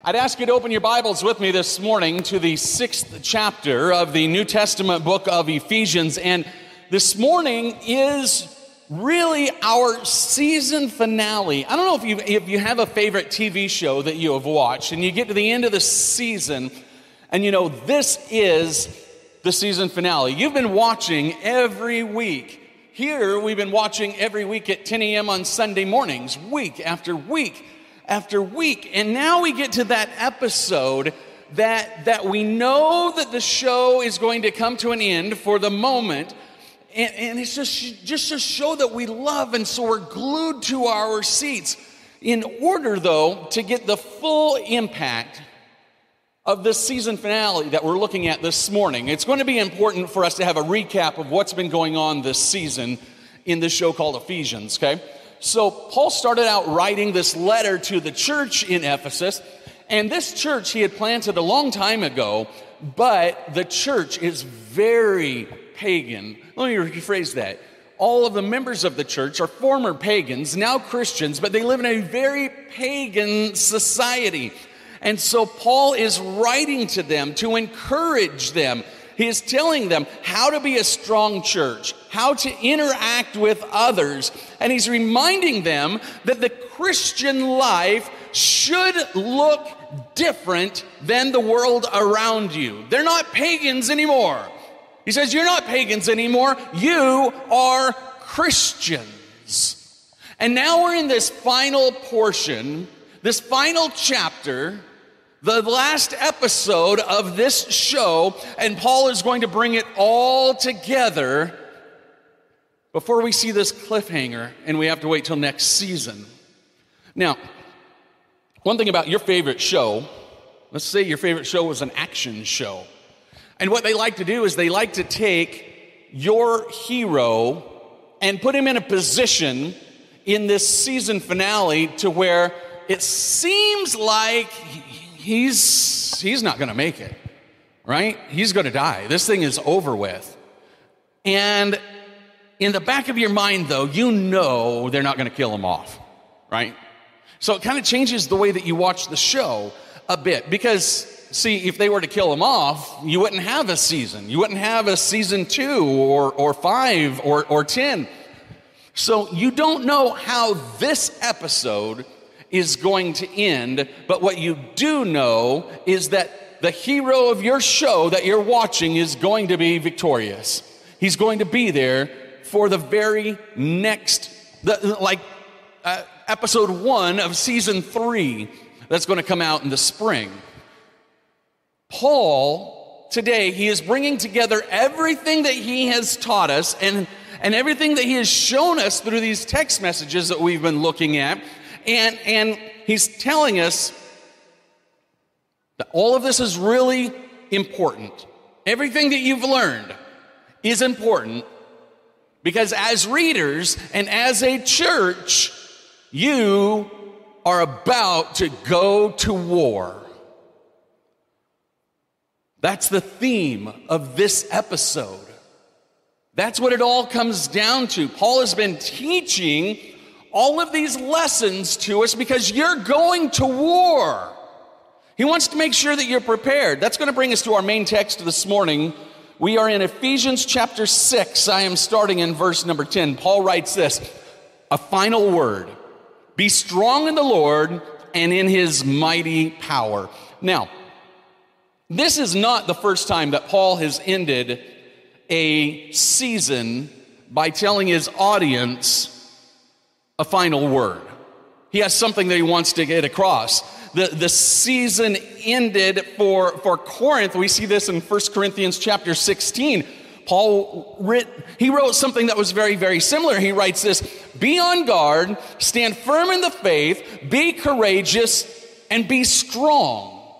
I'd ask you to open your Bibles with me this morning to the sixth chapter of the New Testament book of Ephesians. And this morning is really our season finale. I don't know if you, if you have a favorite TV show that you have watched and you get to the end of the season and you know this is the season finale. You've been watching every week. Here, we've been watching every week at 10 a.m. on Sunday mornings, week after week after week. And now we get to that episode that, that we know that the show is going to come to an end for the moment. And, and it's just, just to show that we love, and so we're glued to our seats. In order, though, to get the full impact of this season finale that we're looking at this morning, it's going to be important for us to have a recap of what's been going on this season in this show called Ephesians, okay? So, Paul started out writing this letter to the church in Ephesus, and this church he had planted a long time ago, but the church is very pagan. Let me rephrase that. All of the members of the church are former pagans, now Christians, but they live in a very pagan society. And so Paul is writing to them to encourage them he is telling them how to be a strong church, how to interact with others, and he's reminding them that the Christian life should look different than the world around you. They're not pagans anymore. He says, You're not pagans anymore, you are Christians. And now we're in this final portion, this final chapter the last episode of this show, and Paul is going to bring it all together before we see this cliffhanger and we have to wait till next season. Now, one thing about your favorite show, let's say your favorite show was an action show. And what they like to do is they like to take your hero and put him in a position in this season finale to where it seems like he's, he's not going to make it, right? He's going to die. This thing is over with. And in the back of your mind, though, you know they're not going to kill him off, right? So it kind of changes the way that you watch the show a bit because, see, if they were to kill him off, you wouldn't have a season. You wouldn't have a season two or, or five or, or 10. So you don't know how this episode is going to end, but what you do know is that the hero of your show that you're watching is going to be victorious. He's going to be there for the very next, the, like uh, episode one of season three that's going to come out in the spring. Paul, today, he is bringing together everything that he has taught us and, and everything that he has shown us through these text messages that we've been looking at and, and he's telling us that all of this is really important. Everything that you've learned is important because as readers and as a church, you are about to go to war. That's the theme of this episode. That's what it all comes down to. Paul has been teaching all of these lessons to us because you're going to war. He wants to make sure that you're prepared. That's going to bring us to our main text this morning. We are in Ephesians chapter 6. I am starting in verse number 10. Paul writes this A final word Be strong in the Lord and in his mighty power. Now, this is not the first time that Paul has ended a season by telling his audience a final word. He has something that he wants to get across. The, the season ended for, for Corinth. We see this in 1 Corinthians chapter 16. Paul writ, he wrote something that was very, very similar. He writes this Be on guard, stand firm in the faith, be courageous, and be strong.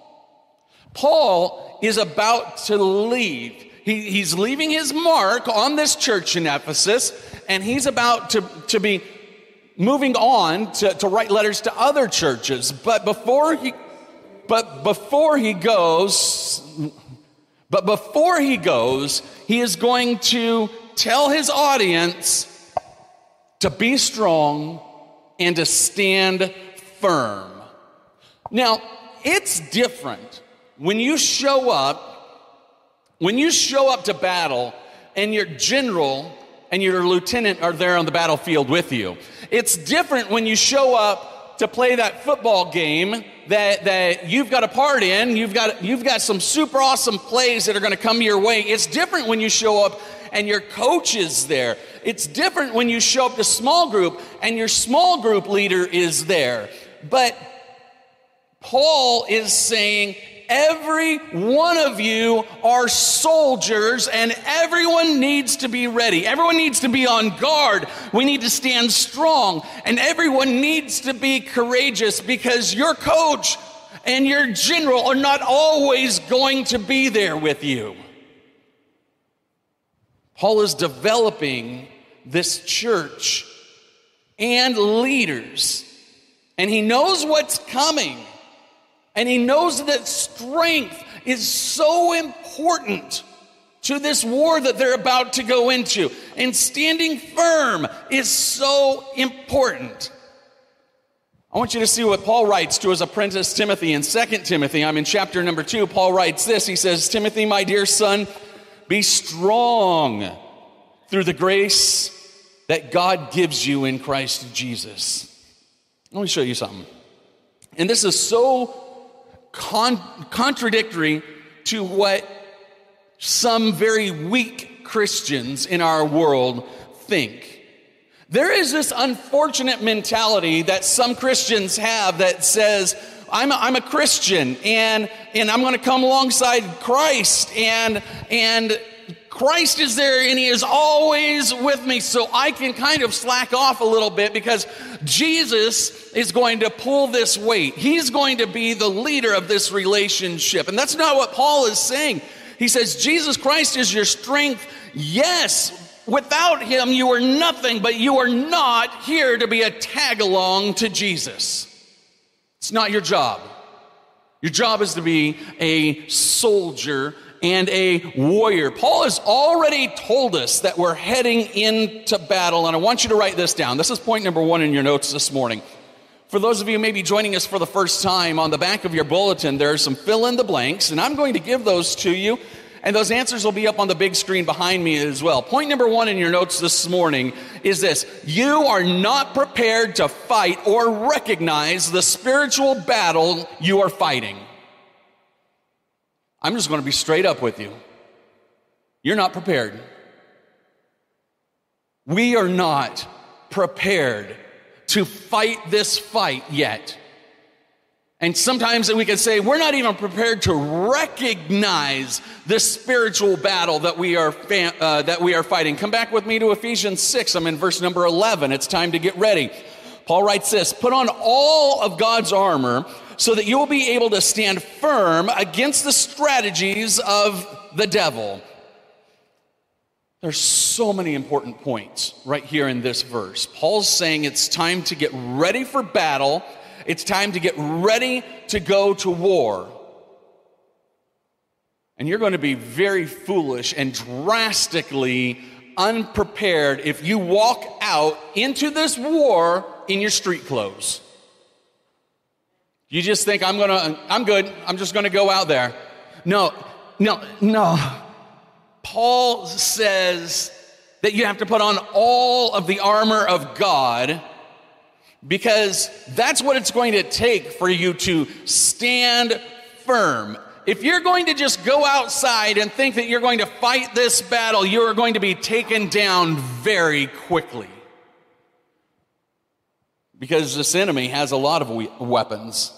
Paul is about to leave. He, he's leaving his mark on this church in Ephesus, and he's about to, to be moving on to, to write letters to other churches. But before he, but before he goes, but before he goes, he is going to tell his audience to be strong and to stand firm. Now, it's different when you show up, when you show up to battle and your general and your lieutenant are there on the battlefield with you. It's different when you show up to play that football game that, that you've got a part in. You've got, you've got some super awesome plays that are going to come your way. It's different when you show up and your coach is there. It's different when you show up to small group and your small group leader is there. But Paul is saying every one of you are soldiers and everyone needs to be ready. Everyone needs to be on guard. We need to stand strong and everyone needs to be courageous because your coach and your general are not always going to be there with you. Paul is developing this church and leaders, and he knows what's coming. And he knows that strength is so important to this war that they're about to go into. And standing firm is so important. I want you to see what Paul writes to his apprentice Timothy in 2 Timothy. I'm in chapter number 2. Paul writes this. He says, Timothy, my dear son, be strong through the grace that God gives you in Christ Jesus. Let me show you something. And this is so con- contradictory to what some very weak Christians in our world think. There is this unfortunate mentality that some Christians have that says, I'm a, I'm a Christian and, and I'm going to come alongside Christ and, and Christ is there and He is always with me, so I can kind of slack off a little bit because Jesus is going to pull this weight. He's going to be the leader of this relationship. And that's not what Paul is saying. He says, Jesus Christ is your strength. Yes, without Him, you are nothing, but you are not here to be a tag along to Jesus. It's not your job. Your job is to be a soldier and a warrior. Paul has already told us that we're heading into battle, and I want you to write this down. This is point number one in your notes this morning. For those of you maybe joining us for the first time, on the back of your bulletin, there are some fill in the blanks, and I'm going to give those to you. And those answers will be up on the big screen behind me as well. Point number one in your notes this morning is this You are not prepared to fight or recognize the spiritual battle you are fighting. I'm just going to be straight up with you. You're not prepared. We are not prepared to fight this fight yet. And sometimes we can say we're not even prepared to recognize this spiritual battle that we are uh, that we are fighting. Come back with me to Ephesians 6. I'm in verse number 11. It's time to get ready. Paul writes this, "Put on all of God's armor so that you will be able to stand firm against the strategies of the devil. There's so many important points right here in this verse. Paul's saying it's time to get ready for battle, it's time to get ready to go to war. And you're going to be very foolish and drastically unprepared if you walk out into this war in your street clothes. You just think, I'm gonna, I'm good, I'm just gonna go out there. No, no, no. Paul says that you have to put on all of the armor of God because that's what it's going to take for you to stand firm. If you're going to just go outside and think that you're going to fight this battle, you are going to be taken down very quickly. Because this enemy has a lot of weapons.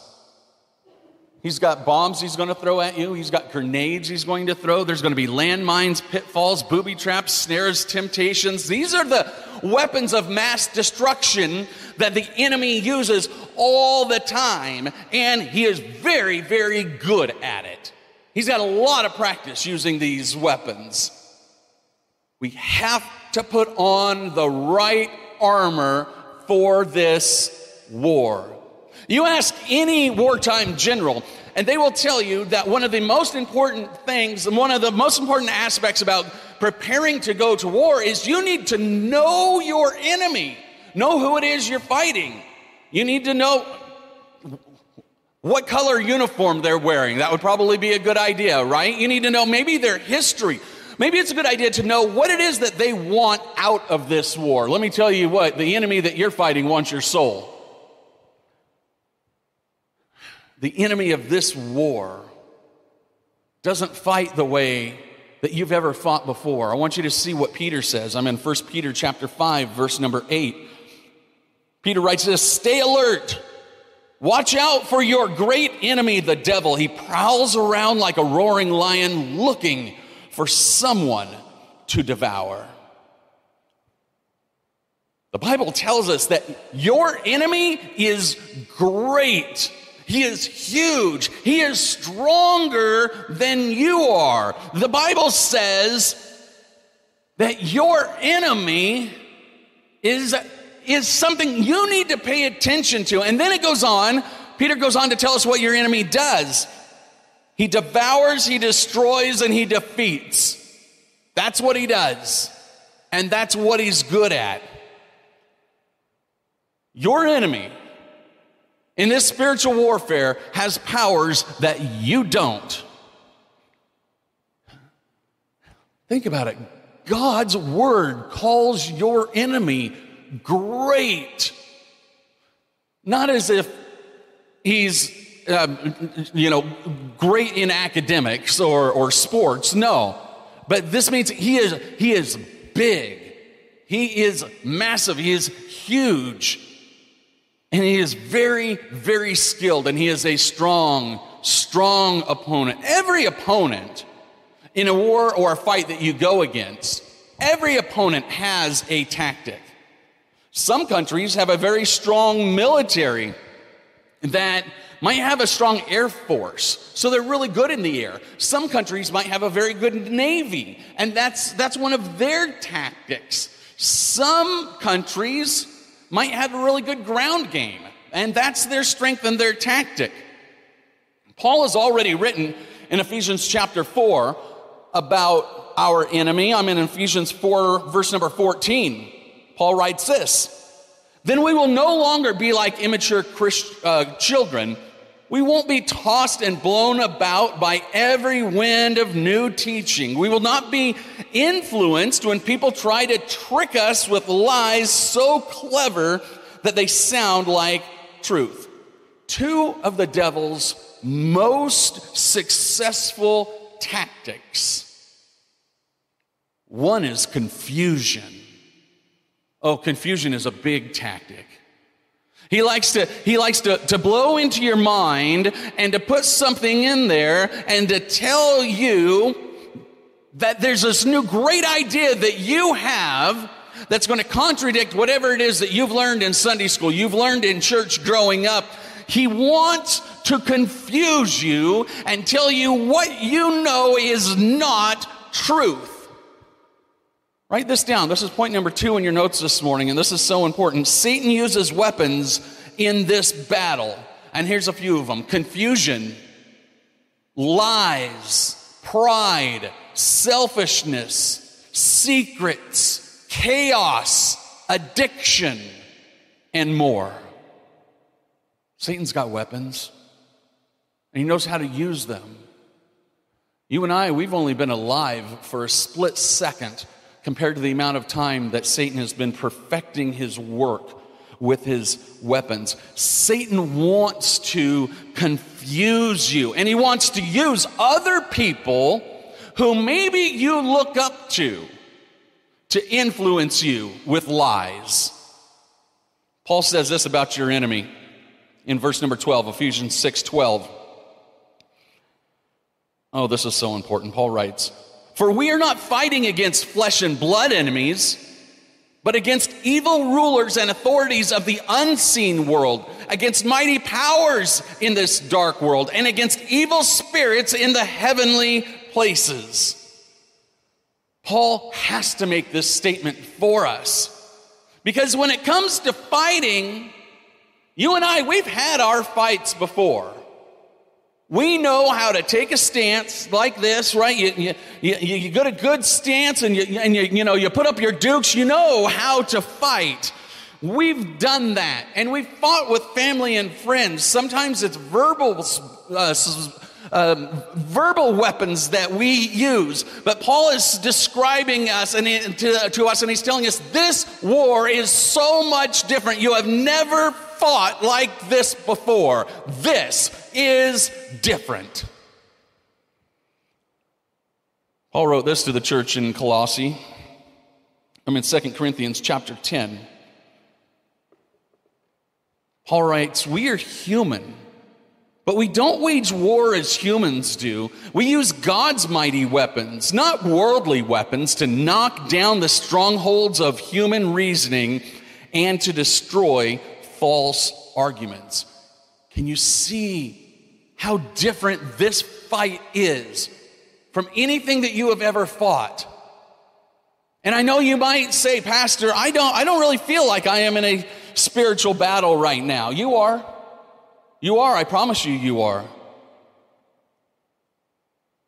He's got bombs he's going to throw at you. He's got grenades he's going to throw. There's going to be landmines, pitfalls, booby traps, snares, temptations. These are the weapons of mass destruction that the enemy uses all the time. And he is very, very good at it. He's got a lot of practice using these weapons. We have to put on the right armor for this war. You ask any wartime general, and they will tell you that one of the most important things, and one of the most important aspects about preparing to go to war is you need to know your enemy, know who it is you're fighting. You need to know what color uniform they're wearing. That would probably be a good idea, right? You need to know maybe their history. Maybe it's a good idea to know what it is that they want out of this war. Let me tell you what the enemy that you're fighting wants your soul. The enemy of this war doesn't fight the way that you've ever fought before. I want you to see what Peter says. I'm in 1 Peter chapter 5 verse number 8. Peter writes this, "Stay alert. Watch out for your great enemy the devil. He prowls around like a roaring lion looking for someone to devour." The Bible tells us that your enemy is great. He is huge. He is stronger than you are. The Bible says that your enemy is, is something you need to pay attention to. And then it goes on, Peter goes on to tell us what your enemy does. He devours, he destroys, and he defeats. That's what he does. And that's what he's good at. Your enemy in this spiritual warfare has powers that you don't. Think about it. God's word calls your enemy great. Not as if he's, uh, you know, great in academics or, or sports. No. But this means he is, he is big. He is massive. He is huge. And he is very, very skilled, and he is a strong, strong opponent. Every opponent in a war or a fight that you go against, every opponent has a tactic. Some countries have a very strong military that might have a strong air force, so they're really good in the air. Some countries might have a very good navy, and that's, that's one of their tactics. Some countries might have a really good ground game, and that's their strength and their tactic. Paul has already written in Ephesians chapter 4 about our enemy. I'm in Ephesians 4, verse number 14. Paul writes this Then we will no longer be like immature Christ, uh, children. We won't be tossed and blown about by every wind of new teaching. We will not be influenced when people try to trick us with lies so clever that they sound like truth. Two of the devil's most successful tactics. One is confusion. Oh, confusion is a big tactic. He likes to, he likes to, to blow into your mind and to put something in there and to tell you that there's this new great idea that you have that's going to contradict whatever it is that you've learned in Sunday school, you've learned in church growing up. He wants to confuse you and tell you what you know is not truth. Write this down. This is point number two in your notes this morning, and this is so important. Satan uses weapons in this battle, and here's a few of them confusion, lies, pride, selfishness, secrets, chaos, addiction, and more. Satan's got weapons, and he knows how to use them. You and I, we've only been alive for a split second compared to the amount of time that Satan has been perfecting his work with his weapons. Satan wants to confuse you, and he wants to use other people who maybe you look up to to influence you with lies. Paul says this about your enemy in verse number 12, Ephesians 6 12. Oh, this is so important. Paul writes, For we are not fighting against flesh and blood enemies, but against evil rulers and authorities of the unseen world, against mighty powers in this dark world, and against evil spirits in the heavenly places. Paul has to make this statement for us. Because when it comes to fighting, you and I, we've had our fights before. We know how to take a stance like this, right? You, you, you, get a good stance and, you, and you, you, know, you put up your dukes. You know how to fight. We've done that, and we've fought with family and friends. Sometimes it's verbal, uh, uh, verbal weapons that we use. But Paul is describing us and to, to us, and he's telling us this war is so much different. You have never fought like this before. This is different. Paul wrote this to the church in Colossae. I'm in 2 Corinthians chapter 10. Paul writes, We are human, but we don't wage war as humans do. We use God's mighty weapons, not worldly weapons, to knock down the strongholds of human reasoning and to destroy false arguments. Can you see how different this fight is from anything that you have ever fought. And I know you might say, Pastor, I don't, I don't really feel like I am in a spiritual battle right now. You are. You are. I promise you, you are.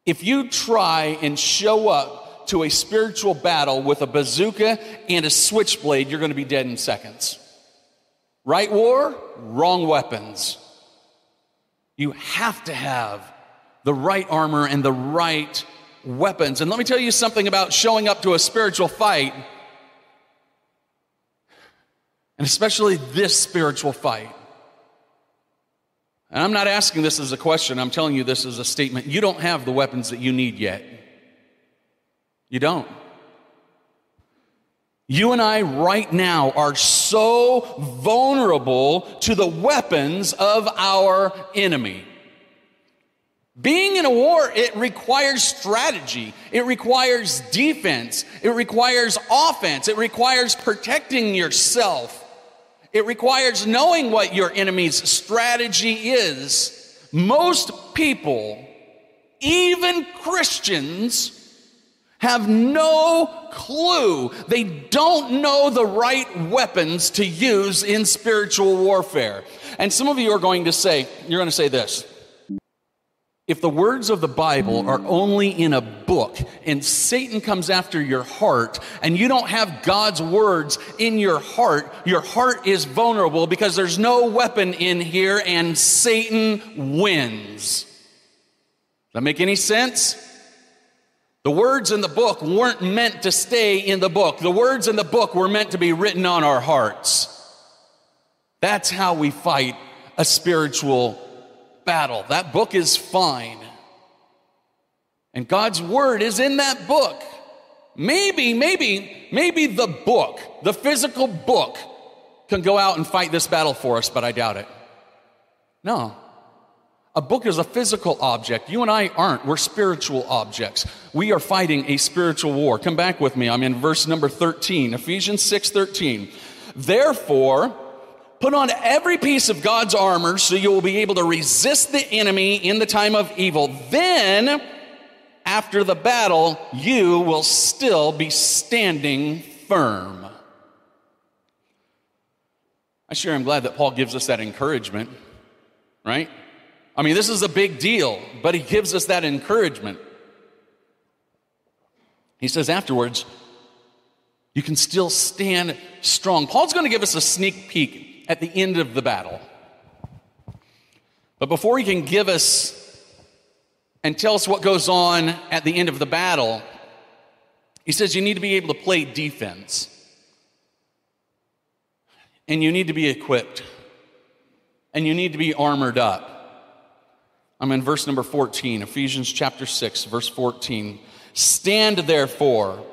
If you try and show up to a spiritual battle with a bazooka and a switchblade, you're going to be dead in seconds. Right war, wrong weapons. You have to have the right armor and the right weapons. And let me tell you something about showing up to a spiritual fight, and especially this spiritual fight. And I'm not asking this as a question, I'm telling you this as a statement. You don't have the weapons that you need yet. You don't. You and I, right now, are so vulnerable to the weapons of our enemy. Being in a war, it requires strategy. It requires defense. It requires offense. It requires protecting yourself. It requires knowing what your enemy's strategy is. Most people, even Christians, have no clue. They don't know the right weapons to use in spiritual warfare. And some of you are going to say, you're going to say this if the words of the Bible are only in a book and Satan comes after your heart and you don't have God's words in your heart, your heart is vulnerable because there's no weapon in here and Satan wins. Does that make any sense? The words in the book weren't meant to stay in the book. The words in the book were meant to be written on our hearts. That's how we fight a spiritual battle. That book is fine. And God's word is in that book. Maybe, maybe, maybe the book, the physical book, can go out and fight this battle for us, but I doubt it. No. A book is a physical object. You and I aren't. We're spiritual objects. We are fighting a spiritual war. Come back with me. I'm in verse number 13, Ephesians 6 13. Therefore, Put on every piece of God's armor so you will be able to resist the enemy in the time of evil. Then, after the battle, you will still be standing firm. I sure am glad that Paul gives us that encouragement, right? I mean, this is a big deal, but he gives us that encouragement. He says afterwards, you can still stand strong. Paul's going to give us a sneak peek at the end of the battle. But before he can give us and tell us what goes on at the end of the battle, he says you need to be able to play defense. And you need to be equipped. And you need to be armored up. I'm in verse number 14, Ephesians chapter 6, verse 14. Stand therefore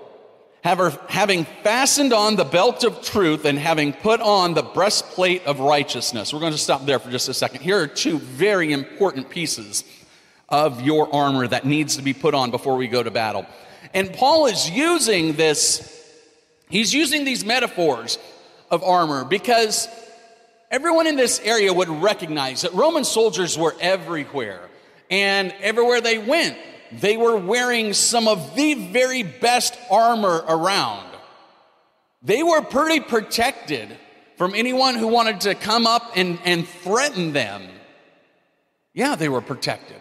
having fastened on the belt of truth and having put on the breastplate of righteousness. We're going to stop there for just a second. Here are two very important pieces of your armor that needs to be put on before we go to battle. And Paul is using this, he's using these metaphors of armor because everyone in this area would recognize that Roman soldiers were everywhere. And everywhere they went, they were wearing some of the very best armor around. They were pretty protected from anyone who wanted to come up and, and threaten them. Yeah, they were protected.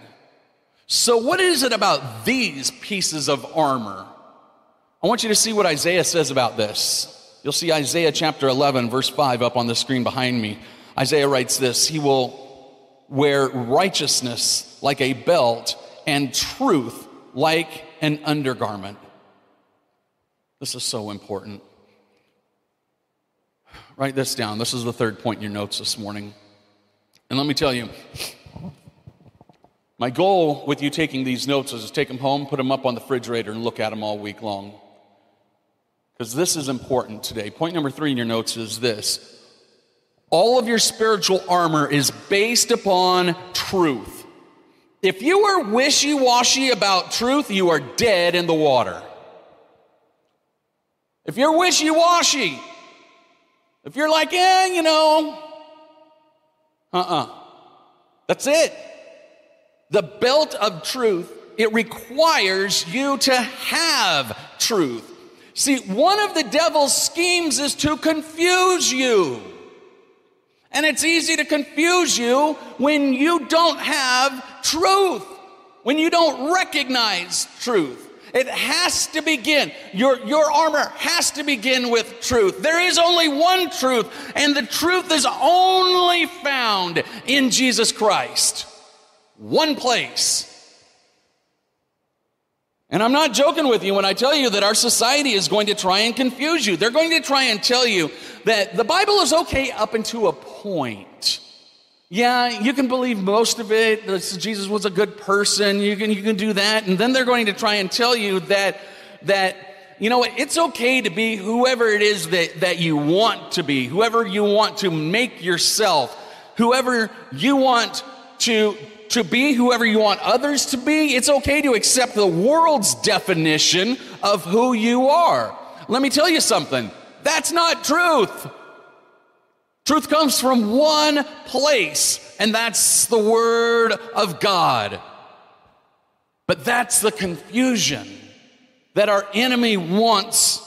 So, what is it about these pieces of armor? I want you to see what Isaiah says about this. You'll see Isaiah chapter 11, verse 5 up on the screen behind me. Isaiah writes this He will wear righteousness like a belt and truth like an undergarment. This is so important. Write this down. This is the third point in your notes this morning. And let me tell you, my goal with you taking these notes is to take them home, put them up on the refrigerator, and look at them all week long. Because this is important today. Point number three in your notes is this all of your spiritual armor is based upon truth. If you are wishy washy about truth, you are dead in the water. If you're wishy washy, if you're like, eh, you know, uh uh-uh. uh, that's it. The belt of truth, it requires you to have truth. See, one of the devil's schemes is to confuse you. And it's easy to confuse you when you don't have truth, when you don't recognize truth. It has to begin. Your, your armor has to begin with truth. There is only one truth, and the truth is only found in Jesus Christ. One place. And I'm not joking with you when I tell you that our society is going to try and confuse you. They're going to try and tell you that the Bible is okay up until a point. Yeah, you can believe most of it. Jesus was a good person. You can, you can do that. And then they're going to try and tell you that, that, you know, it's okay to be whoever it is that, that you want to be, whoever you want to make yourself, whoever you want to, to be, whoever you want others to be. It's okay to accept the world's definition of who you are. Let me tell you something. That's not truth. Truth comes from one place, and that's the Word of God. But that's the confusion that our enemy wants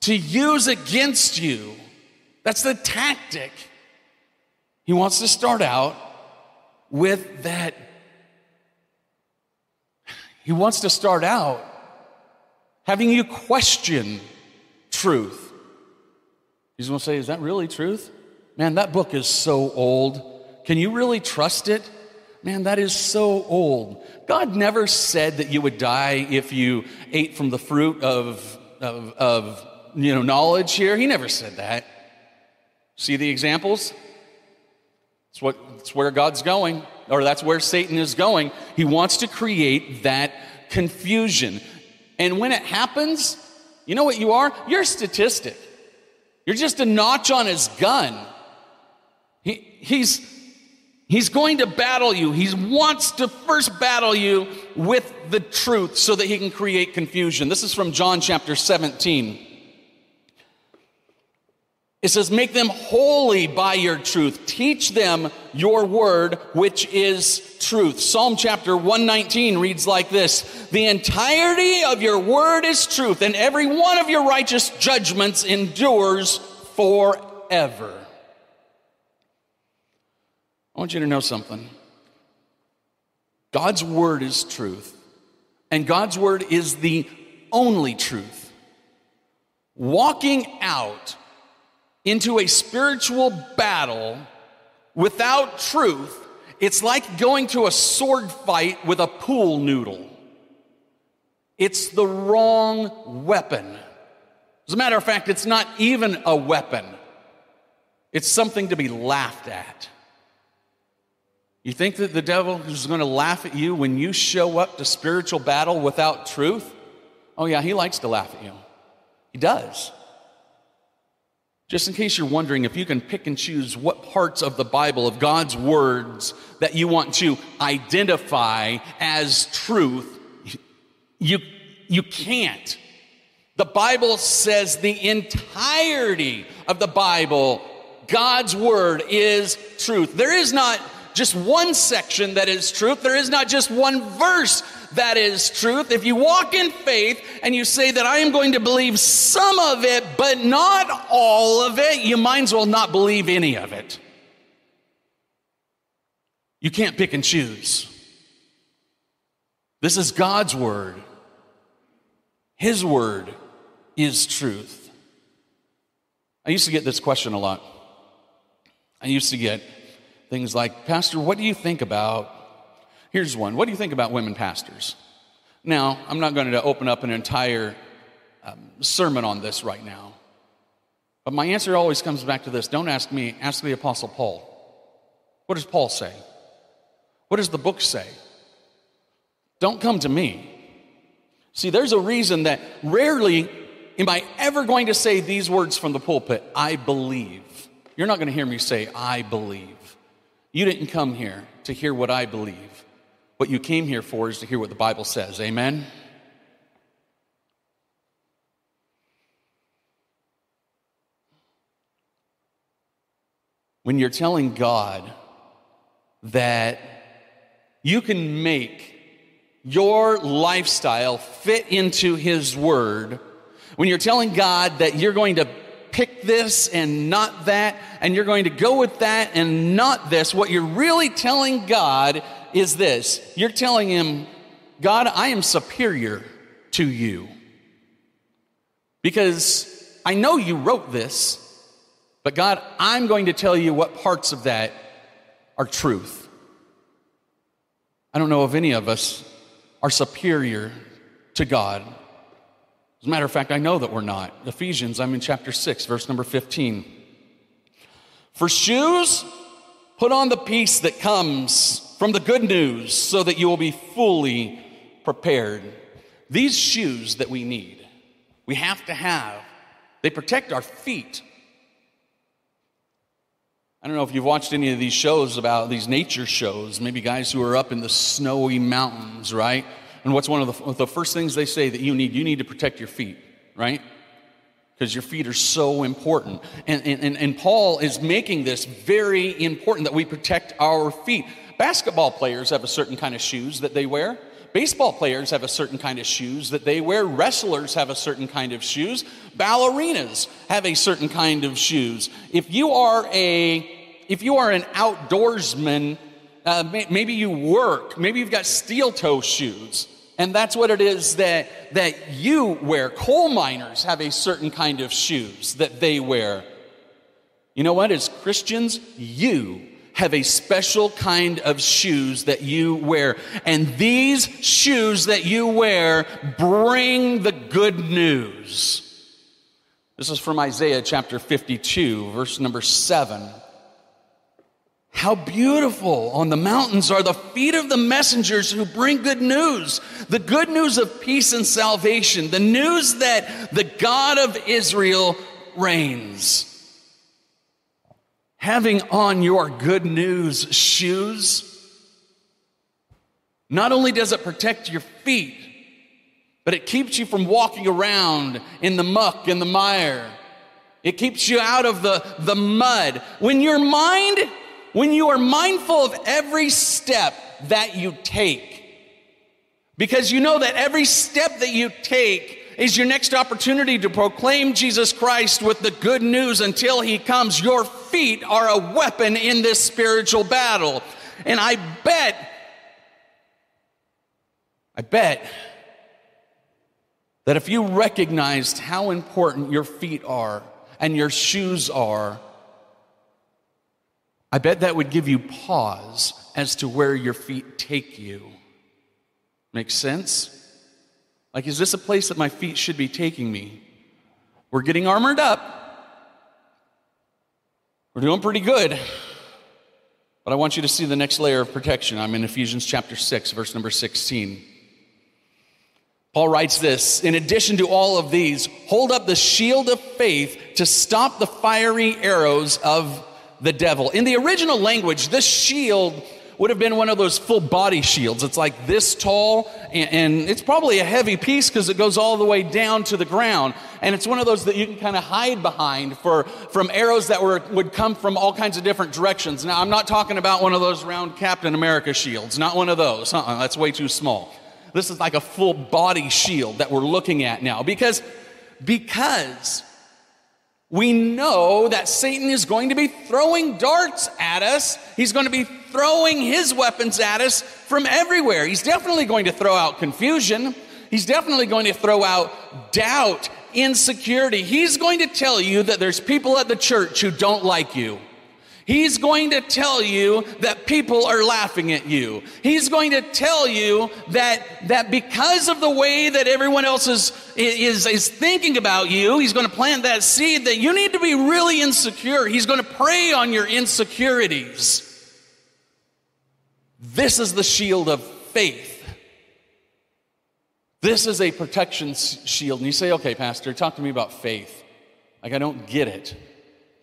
to use against you. That's the tactic. He wants to start out with that. He wants to start out having you question truth. He's going to say, Is that really truth? Man, that book is so old. Can you really trust it? Man, that is so old. God never said that you would die if you ate from the fruit of, of, of you know, knowledge here. He never said that. See the examples? It's, what, it's where God's going, or that's where Satan is going. He wants to create that confusion. And when it happens, you know what you are? You're a statistic. You're just a notch on his gun. He, he's, he's going to battle you. He wants to first battle you with the truth so that he can create confusion. This is from John chapter 17. It says, Make them holy by your truth. Teach them your word, which is truth. Psalm chapter 119 reads like this The entirety of your word is truth, and every one of your righteous judgments endures forever. I want you to know something. God's word is truth, and God's word is the only truth. Walking out into a spiritual battle without truth, it's like going to a sword fight with a pool noodle. It's the wrong weapon. As a matter of fact, it's not even a weapon, it's something to be laughed at. You think that the devil is going to laugh at you when you show up to spiritual battle without truth? Oh, yeah, he likes to laugh at you. He does. Just in case you're wondering if you can pick and choose what parts of the Bible, of God's words, that you want to identify as truth, you, you can't. The Bible says the entirety of the Bible, God's word, is truth. There is not just one section that is truth. There is not just one verse that is truth. If you walk in faith and you say that I am going to believe some of it, but not all of it, you might as well not believe any of it. You can't pick and choose. This is God's word. His word is truth. I used to get this question a lot. I used to get things like, Pastor, what do you think about? Here's one. What do you think about women pastors? Now, I'm not going to open up an entire um, sermon on this right now. But my answer always comes back to this don't ask me, ask the Apostle Paul. What does Paul say? What does the book say? Don't come to me. See, there's a reason that rarely am I ever going to say these words from the pulpit I believe. You're not going to hear me say, I believe. You didn't come here to hear what I believe. What you came here for is to hear what the Bible says. Amen? When you're telling God that you can make your lifestyle fit into His Word, when you're telling God that you're going to pick this and not that, and you're going to go with that and not this, what you're really telling God is this you're telling Him, God, I am superior to you. Because I know you wrote this, but God, I'm going to tell you what parts of that are truth. I don't know if any of us are superior to God. As a matter of fact, I know that we're not. Ephesians, I'm in chapter 6, verse number 15. For shoes, put on the peace that comes from the good news so that you will be fully prepared. These shoes that we need, we have to have, they protect our feet. I don't know if you've watched any of these shows about these nature shows, maybe guys who are up in the snowy mountains, right? And what's one of the, the first things they say that you need? You need to protect your feet, right? Because your feet are so important. And, and, and Paul is making this very important that we protect our feet. Basketball players have a certain kind of shoes that they wear. Baseball players have a certain kind of shoes that they wear. Wrestlers have a certain kind of shoes. Ballerinas have a certain kind of shoes. If you are a if you are an outdoorsman, uh, maybe you work, maybe you've got steel toe shoes, and that's what it is that, that you wear. Coal miners have a certain kind of shoes that they wear. You know what? As Christians, you have a special kind of shoes that you wear. And these shoes that you wear bring the good news. This is from Isaiah chapter 52, verse number 7. How beautiful on the mountains are the feet of the messengers who bring good news, the good news of peace and salvation, the news that the God of Israel reigns having on your good news shoes, not only does it protect your feet, but it keeps you from walking around in the muck and the mire. It keeps you out of the, the mud. When your mind, when you are mindful of every step that you take, because you know that every step that you take is your next opportunity to proclaim Jesus Christ with the good news until he comes. Your feet are a weapon in this spiritual battle. And I bet, I bet that if you recognized how important your feet are and your shoes are, I bet that would give you pause as to where your feet take you. Makes sense? Like, is this a place that my feet should be taking me? We're getting armored up. We're doing pretty good. But I want you to see the next layer of protection. I'm in Ephesians chapter 6, verse number 16. Paul writes this In addition to all of these, hold up the shield of faith to stop the fiery arrows of the devil. In the original language, this shield would have been one of those full body shields. It's like this tall, and, and it's probably a heavy piece because it goes all the way down to the ground. And it's one of those that you can kind of hide behind for, from arrows that were, would come from all kinds of different directions. Now, I'm not talking about one of those round Captain America shields, not one of those. Uh-uh, that's way too small. This is like a full body shield that we're looking at now because, because we know that Satan is going to be throwing darts at us. He's going to be throwing his weapons at us from everywhere. He's definitely going to throw out confusion. He's definitely going to throw out doubt insecurity. He's going to tell you that there's people at the church who don't like you. He's going to tell you that people are laughing at you. He's going to tell you that, that because of the way that everyone else is, is, is thinking about you, he's going to plant that seed that you need to be really insecure. He's going to prey on your insecurities. This is the shield of faith. This is a protection shield. And you say, okay, Pastor, talk to me about faith. Like, I don't get it.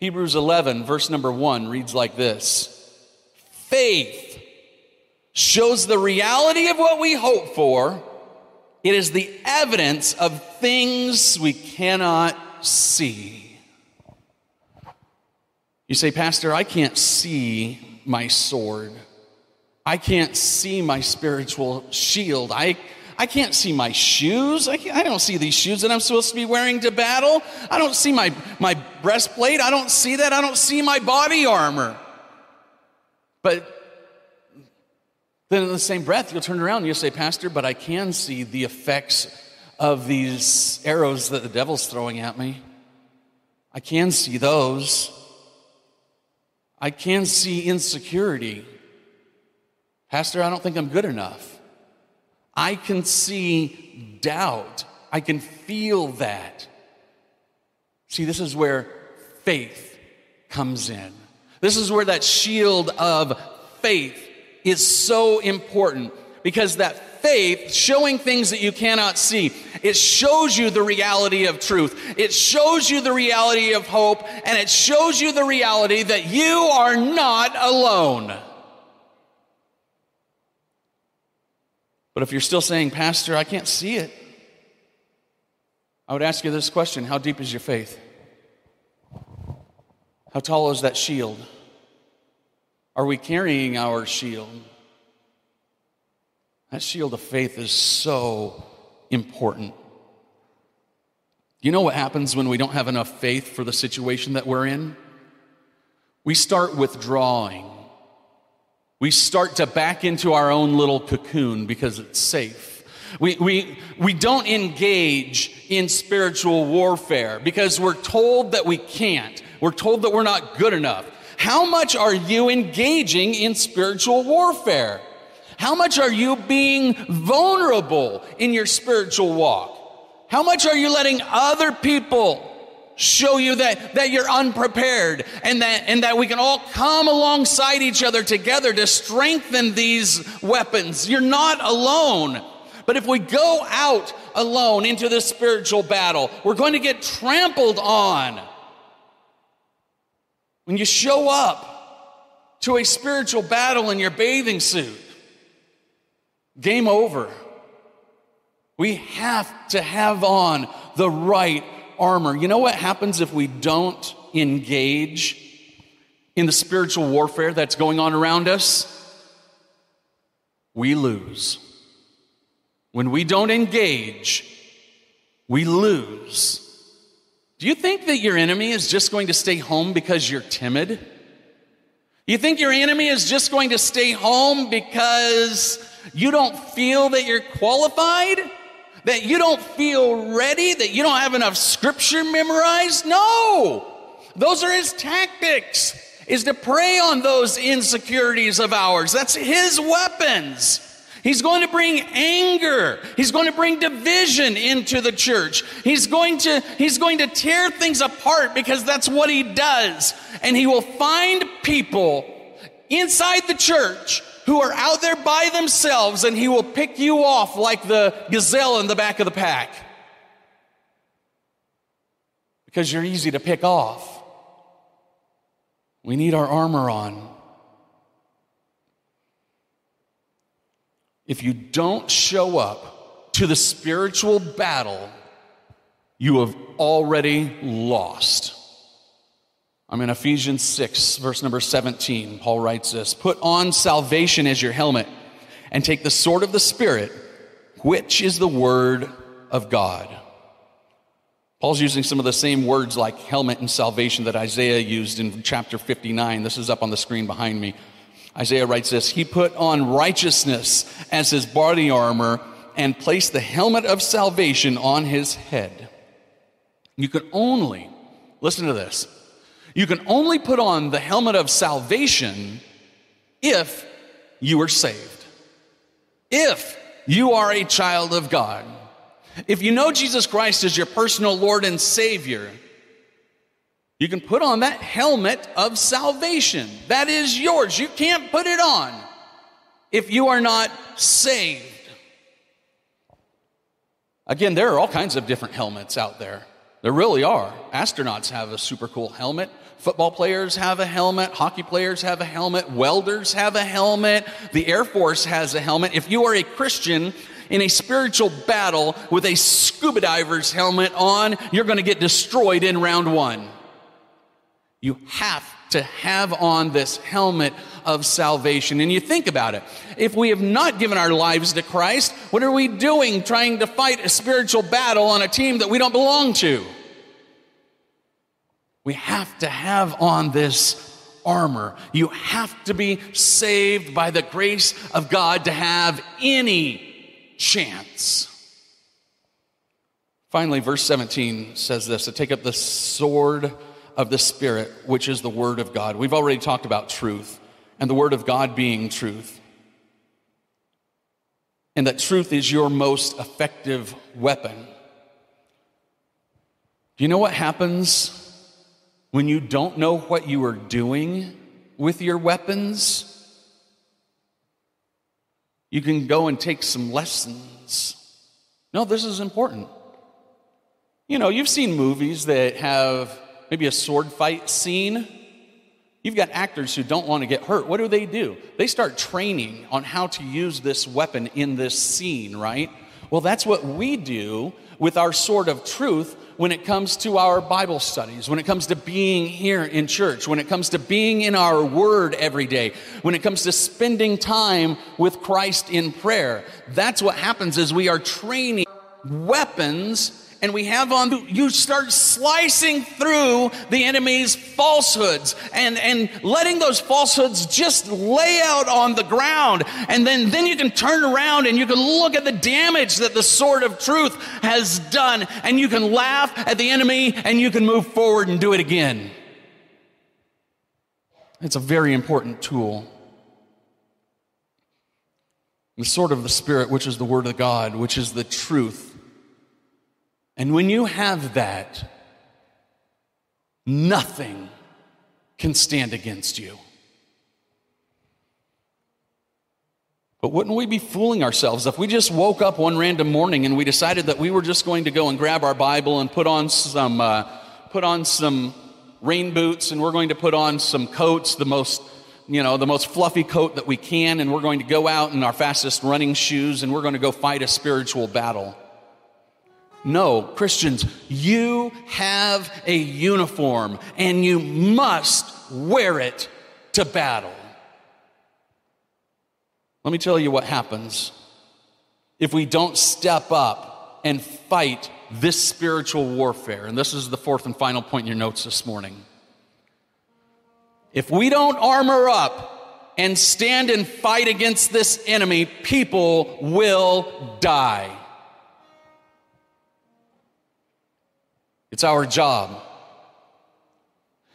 Hebrews 11, verse number 1 reads like this Faith shows the reality of what we hope for, it is the evidence of things we cannot see. You say, Pastor, I can't see my sword. I can't see my spiritual shield. I I can't see my shoes. I, I, don't see these shoes that I'm supposed to be wearing to battle. I don't see my, my breastplate. I don't see that. I don't see my body armor. But then in the same breath, you'll turn around and you'll say, Pastor, but I can see the effects of these arrows that the devil's throwing at me. I can see those. I can see insecurity. Pastor, I don't think I'm good enough. I can see doubt. I can feel that. See, this is where faith comes in. This is where that shield of faith is so important because that faith, showing things that you cannot see, it shows you the reality of truth. It shows you the reality of hope, and it shows you the reality that you are not alone. But if you're still saying, Pastor, I can't see it, I would ask you this question How deep is your faith? How tall is that shield? Are we carrying our shield? That shield of faith is so important. You know what happens when we don't have enough faith for the situation that we're in? We start withdrawing. We start to back into our own little cocoon because it's safe. We, we, we don't engage in spiritual warfare because we're told that we can't. We're told that we're not good enough. How much are you engaging in spiritual warfare? How much are you being vulnerable in your spiritual walk? How much are you letting other people show you that, that you're unprepared and that, and that we can all come alongside each other together to strengthen these weapons. You're not alone. But if we go out alone into this spiritual battle, we're going to get trampled on. When you show up to a spiritual battle in your bathing suit, game over. We have to have on the right armor. You know what happens if we don't engage in the spiritual warfare that's going on around us? We lose. When we don't engage, we lose. Do you think that your enemy is just going to stay home because you're timid? You think your enemy is just going to stay home because you don't feel that you're qualified? That you don't feel ready, that you don't have enough scripture memorized? No. Those are his tactics, is to prey on those insecurities of ours. That's his weapons. He's going to bring anger. He's going to bring division into the church. He's going to, he's going to tear things apart because that's what he does. And he will find people inside the church who are out there by themselves, and he will pick you off like the gazelle in the back of the pack. Because you're easy to pick off. We need our armor on. If you don't show up to the spiritual battle, you have already lost. I'm in Ephesians 6, verse number 17. Paul writes this Put on salvation as your helmet and take the sword of the Spirit, which is the word of God. Paul's using some of the same words like helmet and salvation that Isaiah used in chapter 59. This is up on the screen behind me. Isaiah writes this He put on righteousness as his body armor and placed the helmet of salvation on his head. You can only, listen to this, you can only put on the helmet of salvation if you are saved. If you are a child of God. If you know Jesus Christ as your personal Lord and Savior, you can put on that helmet of salvation. That is yours. You can't put it on if you are not saved. Again, there are all kinds of different helmets out there. There really are. Astronauts have a super cool helmet. Football players have a helmet. Hockey players have a helmet. Welders have a helmet. The Air Force has a helmet. If you are a Christian in a spiritual battle with a scuba diver's helmet on, you're going to get destroyed in round one. You have to have on this helmet of salvation. And you think about it. If we have not given our lives to Christ, what are we doing trying to fight a spiritual battle on a team that we don't belong to? We have to have on this armor. You have to be saved by the grace of God to have any chance. Finally, verse 17 says this to take up the sword of the Spirit, which is the Word of God. We've already talked about truth and the Word of God being truth. And that truth is your most effective weapon. Do you know what happens when you don't know what you are doing with your weapons? You can go and take some lessons. No, this is important. You know, you've seen movies that have maybe a sword fight scene. You've got actors who don't want to get hurt. What do they do? They start training on how to use this weapon in this scene, right? Well, that's what we do with our sword of truth when it comes to our Bible studies, when it comes to being here in church, when it comes to being in our word every day, when it comes to spending time with Christ in prayer. That's what happens as we are training weapons and we have on, you start slicing through the enemy's falsehoods and, and letting those falsehoods just lay out on the ground. And then, then you can turn around and you can look at the damage that the sword of truth has done and you can laugh at the enemy and you can move forward and do it again. It's a very important tool. The sword of the Spirit, which is the Word of God, which is the truth and when you have that, nothing can stand against you. But wouldn't we be fooling ourselves if we just woke up one random morning and we decided that we were just going to go and grab our Bible and put on some, uh, put on some rain boots and we're going to put on some coats, the most, you know, the most fluffy coat that we can, and we're going to go out in our fastest running shoes and we're going to go fight a spiritual battle. No, Christians, you have a uniform and you must wear it to battle. Let me tell you what happens if we don't step up and fight this spiritual warfare. And this is the fourth and final point in your notes this morning. If we don't armor up and stand and fight against this enemy, people will die. It's our job.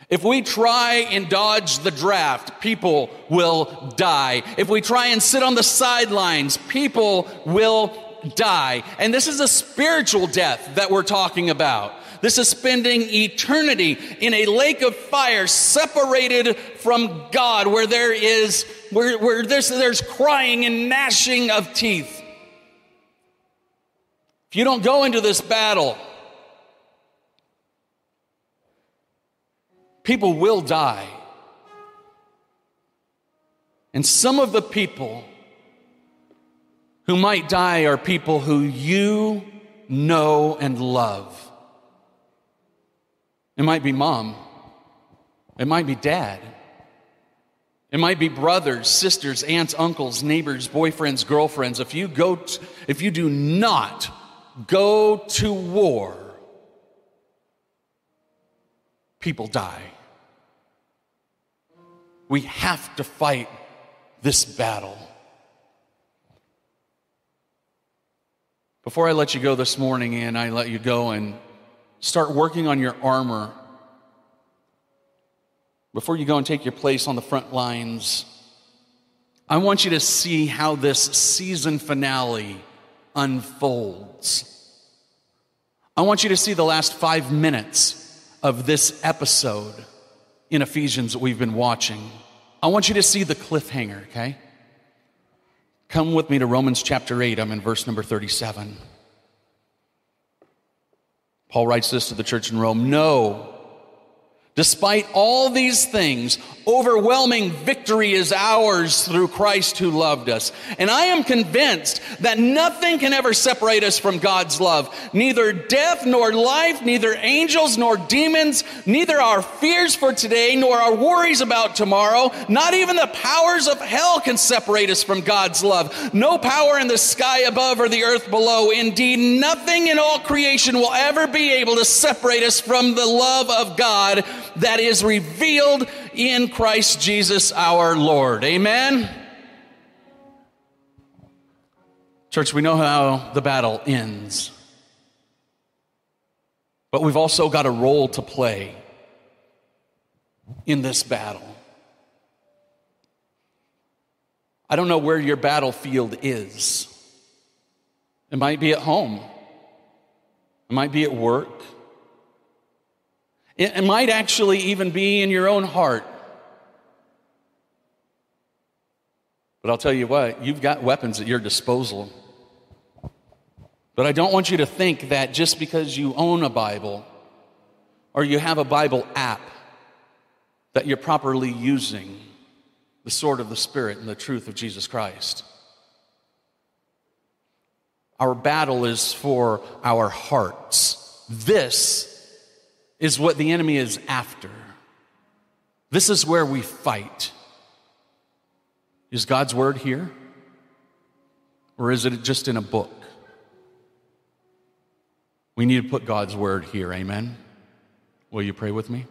If we try and dodge the draft, people will die. If we try and sit on the sidelines, people will die. And this is a spiritual death that we're talking about. This is spending eternity in a lake of fire separated from God where there is, where, where there's, there's crying and gnashing of teeth. If you don't go into this battle, people will die. And some of the people who might die are people who you know and love. It might be mom. It might be dad. It might be brothers, sisters, aunts, uncles, neighbors, boyfriends, girlfriends. If you go, t- if you do not go to war, people die. We have to fight this battle. Before I let you go this morning and I let you go and Start working on your armor. Before you go and take your place on the front lines, I want you to see how this season finale unfolds. I want you to see the last five minutes of this episode in Ephesians that we've been watching. I want you to see the cliffhanger, okay? Come with me to Romans chapter 8. I'm in verse number 37. Paul writes this to the church in Rome No, despite all these things, Overwhelming victory is ours through Christ who loved us. And I am convinced that nothing can ever separate us from God's love. Neither death nor life, neither angels nor demons, neither our fears for today nor our worries about tomorrow, not even the powers of hell can separate us from God's love. No power in the sky above or the earth below. Indeed, nothing in all creation will ever be able to separate us from the love of God that is revealed in Christ Jesus our Lord. Amen? Church, we know how the battle ends. But we've also got a role to play in this battle. I don't know where your battlefield is. It might be at home, it might be at work, it might actually even be in your own heart. But I'll tell you what, you've got weapons at your disposal. But I don't want you to think that just because you own a Bible or you have a Bible app, that you're properly using the sword of the Spirit and the truth of Jesus Christ. Our battle is for our hearts. This is what the enemy is after. This is where we fight. Is God's word here? Or is it just in a book? We need to put God's word here. Amen. Will you pray with me?